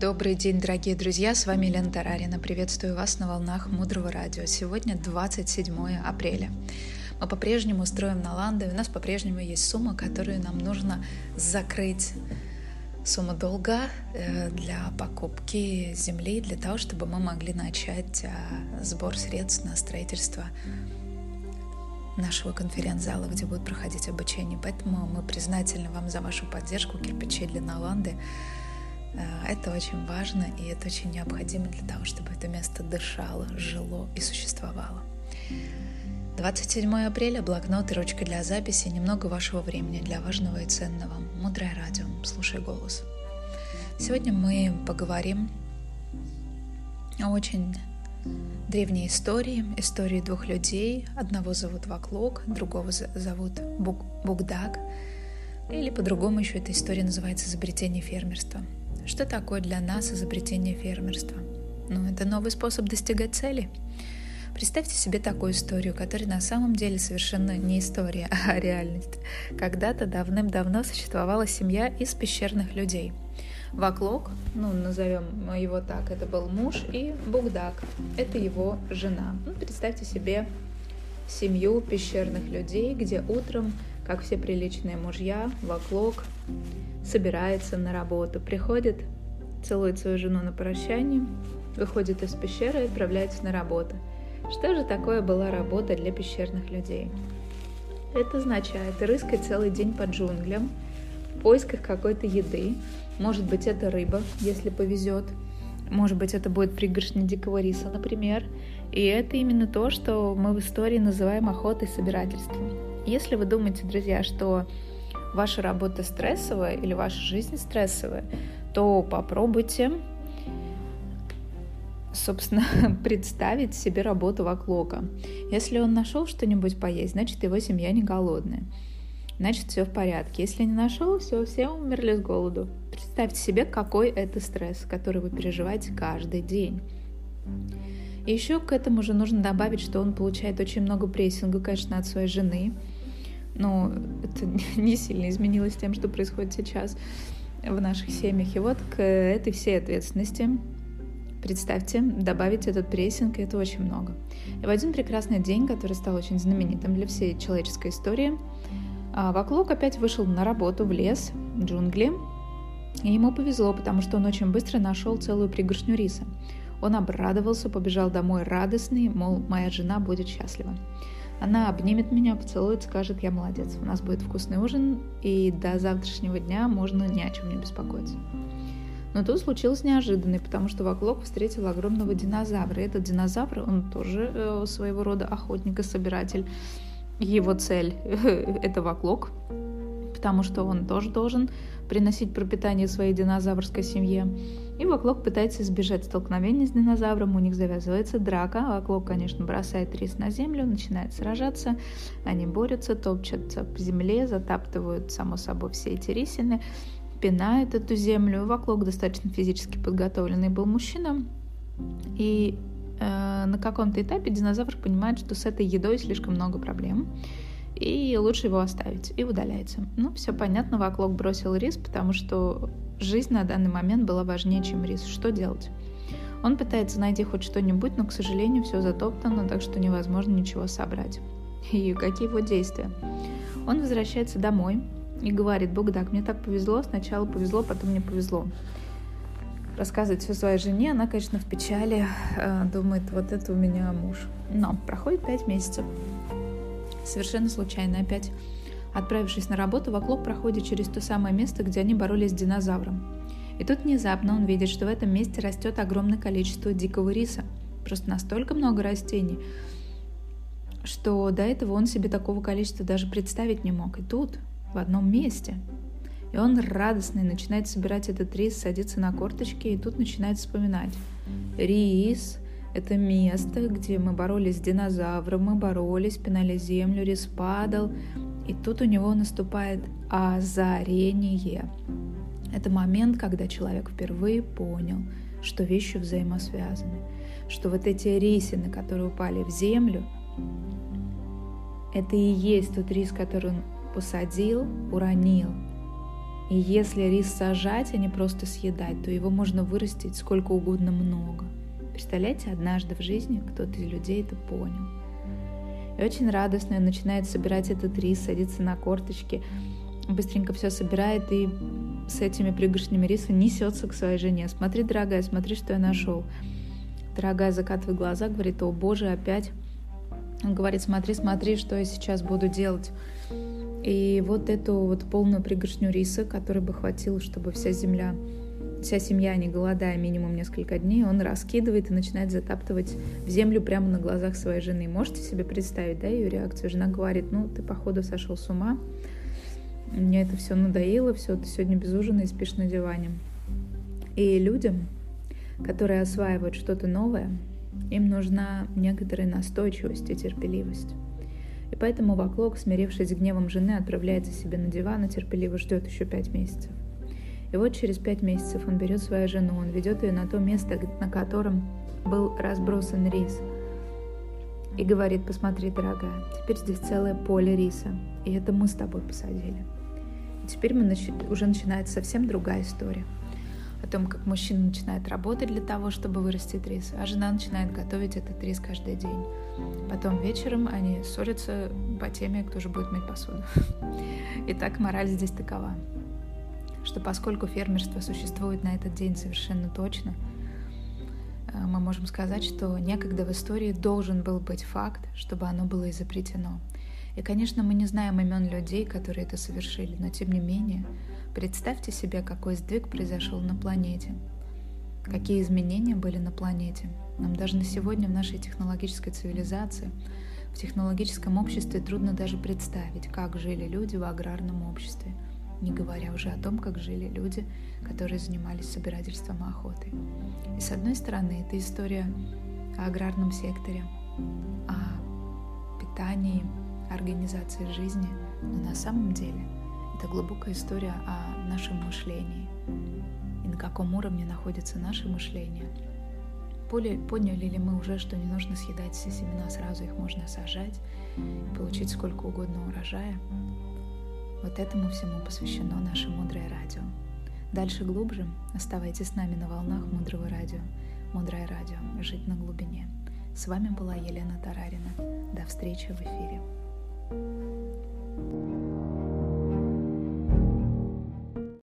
Добрый день, дорогие друзья, с вами Лена Тарарина. Приветствую вас на волнах Мудрого Радио. Сегодня 27 апреля. Мы по-прежнему строим на ланды, у нас по-прежнему есть сумма, которую нам нужно закрыть. Сумма долга э, для покупки земли, для того, чтобы мы могли начать э, сбор средств на строительство нашего конференц-зала, где будет проходить обучение. Поэтому мы признательны вам за вашу поддержку кирпичей для Наланды. Это очень важно и это очень необходимо для того, чтобы это место дышало, жило и существовало. 27 апреля, блокнот и ручка для записи, немного вашего времени для важного и ценного. Мудрое радио, слушай голос. Сегодня мы поговорим о очень древней истории, истории двух людей. Одного зовут Ваклок, другого зовут Буг, Бугдаг. Или по-другому еще эта история называется «Изобретение фермерства». Что такое для нас изобретение фермерства? Ну, это новый способ достигать цели. Представьте себе такую историю, которая на самом деле совершенно не история, а реальность. Когда-то давным-давно существовала семья из пещерных людей. Ваклок, ну, назовем его так, это был муж, и Бугдак, это его жена. Ну, представьте себе семью пещерных людей, где утром, как все приличные мужья, Ваклок собирается на работу, приходит, целует свою жену на прощание, выходит из пещеры и отправляется на работу. Что же такое была работа для пещерных людей? Это означает рыскать целый день по джунглям, в поисках какой-то еды. Может быть, это рыба, если повезет. Может быть, это будет пригоршня дикого риса, например. И это именно то, что мы в истории называем охотой собирательством. Если вы думаете, друзья, что ваша работа стрессовая или ваша жизнь стрессовая, то попробуйте, собственно, представить себе работу Ваклока. Если он нашел что-нибудь поесть, значит, его семья не голодная. Значит, все в порядке. Если не нашел, все, все умерли с голоду. Представьте себе, какой это стресс, который вы переживаете каждый день. И еще к этому же нужно добавить, что он получает очень много прессинга, конечно, от своей жены, но это не сильно изменилось тем, что происходит сейчас в наших семьях. И вот к этой всей ответственности, представьте, добавить этот прессинг, это очень много. И в один прекрасный день, который стал очень знаменитым для всей человеческой истории, а, Ваклок опять вышел на работу в лес, в джунгли, и ему повезло, потому что он очень быстро нашел целую пригоршню риса. Он обрадовался, побежал домой радостный, мол, моя жена будет счастлива. Она обнимет меня, поцелует, скажет, я молодец, у нас будет вкусный ужин, и до завтрашнего дня можно ни о чем не беспокоиться. Но тут случилось неожиданное, потому что Ваклок встретил огромного динозавра. И этот динозавр, он тоже э, своего рода охотник и собиратель. Его цель — это Ваклок, потому что он тоже должен приносить пропитание своей динозаврской семье. И Ваклок пытается избежать столкновения с динозавром, у них завязывается драка. Ваклок, конечно, бросает рис на землю, начинает сражаться. Они борются, топчутся по земле, затаптывают, само собой, все эти рисины, пинают эту землю. Ваклок достаточно физически подготовленный был мужчина. И э, на каком-то этапе динозавр понимает, что с этой едой слишком много проблем и лучше его оставить, и удаляется. Ну, все понятно, Ваклок бросил рис, потому что жизнь на данный момент была важнее, чем рис. Что делать? Он пытается найти хоть что-нибудь, но, к сожалению, все затоптано, так что невозможно ничего собрать. И какие его действия? Он возвращается домой и говорит, Бог, так, мне так повезло, сначала повезло, потом не повезло. Рассказывает все своей жене, она, конечно, в печали, э, думает, вот это у меня муж. Но проходит пять месяцев. Совершенно случайно опять. Отправившись на работу, Ваклок проходит через то самое место, где они боролись с динозавром. И тут внезапно он видит, что в этом месте растет огромное количество дикого риса. Просто настолько много растений, что до этого он себе такого количества даже представить не мог. И тут, в одном месте. И он радостный начинает собирать этот рис, садится на корточки и тут начинает вспоминать. Рис, это место, где мы боролись с динозавром, мы боролись, пинали землю, рис падал. И тут у него наступает озарение. Это момент, когда человек впервые понял, что вещи взаимосвязаны, что вот эти рисины, которые упали в землю, это и есть тот рис, который он посадил, уронил. И если рис сажать, а не просто съедать, то его можно вырастить сколько угодно много. Представляете, однажды в жизни кто-то из людей это понял. И очень радостно начинает собирать этот рис, садится на корточки, быстренько все собирает и с этими пригоршнями риса несется к своей жене. Смотри, дорогая, смотри, что я нашел. Дорогая закатывает глаза, говорит, о боже, опять. Он говорит, смотри, смотри, что я сейчас буду делать. И вот эту вот полную пригоршню риса, которой бы хватило, чтобы вся земля, вся семья, не голодая минимум несколько дней, он раскидывает и начинает затаптывать в землю прямо на глазах своей жены. Можете себе представить, да, ее реакцию? Жена говорит, ну, ты, походу, сошел с ума, мне это все надоело, все, ты сегодня без ужина и спишь на диване. И людям, которые осваивают что-то новое, им нужна некоторая настойчивость и терпеливость. И поэтому Ваклок, смирившись с гневом жены, отправляется себе на диван и терпеливо ждет еще пять месяцев. И вот через пять месяцев он берет свою жену, он ведет ее на то место, на котором был разбросан рис. И говорит, посмотри, дорогая, теперь здесь целое поле риса, и это мы с тобой посадили. И теперь мы начи- уже начинается совсем другая история о том, как мужчина начинает работать для того, чтобы вырастить рис, а жена начинает готовить этот рис каждый день. Потом вечером они ссорятся по теме, кто же будет мыть посуду. Итак, мораль здесь такова, что поскольку фермерство существует на этот день совершенно точно, э, мы можем сказать, что некогда в истории должен был быть факт, чтобы оно было изобретено. И, конечно, мы не знаем имен людей, которые это совершили, но тем не менее, представьте себе, какой сдвиг произошел на планете, какие изменения были на планете. Нам даже на сегодня в нашей технологической цивилизации, в технологическом обществе трудно даже представить, как жили люди в аграрном обществе, не говоря уже о том, как жили люди, которые занимались собирательством и охотой. И с одной стороны, это история о аграрном секторе, о питании, организации жизни, но на самом деле это глубокая история о нашем мышлении и на каком уровне находится наше мышление. Поняли ли мы уже, что не нужно съедать все семена сразу, их можно сажать, получить сколько угодно урожая? Вот этому всему посвящено наше мудрое радио. Дальше глубже оставайтесь с нами на волнах мудрого радио. Мудрое радио. Жить на глубине. С вами была Елена Тарарина. До встречи в эфире. thank you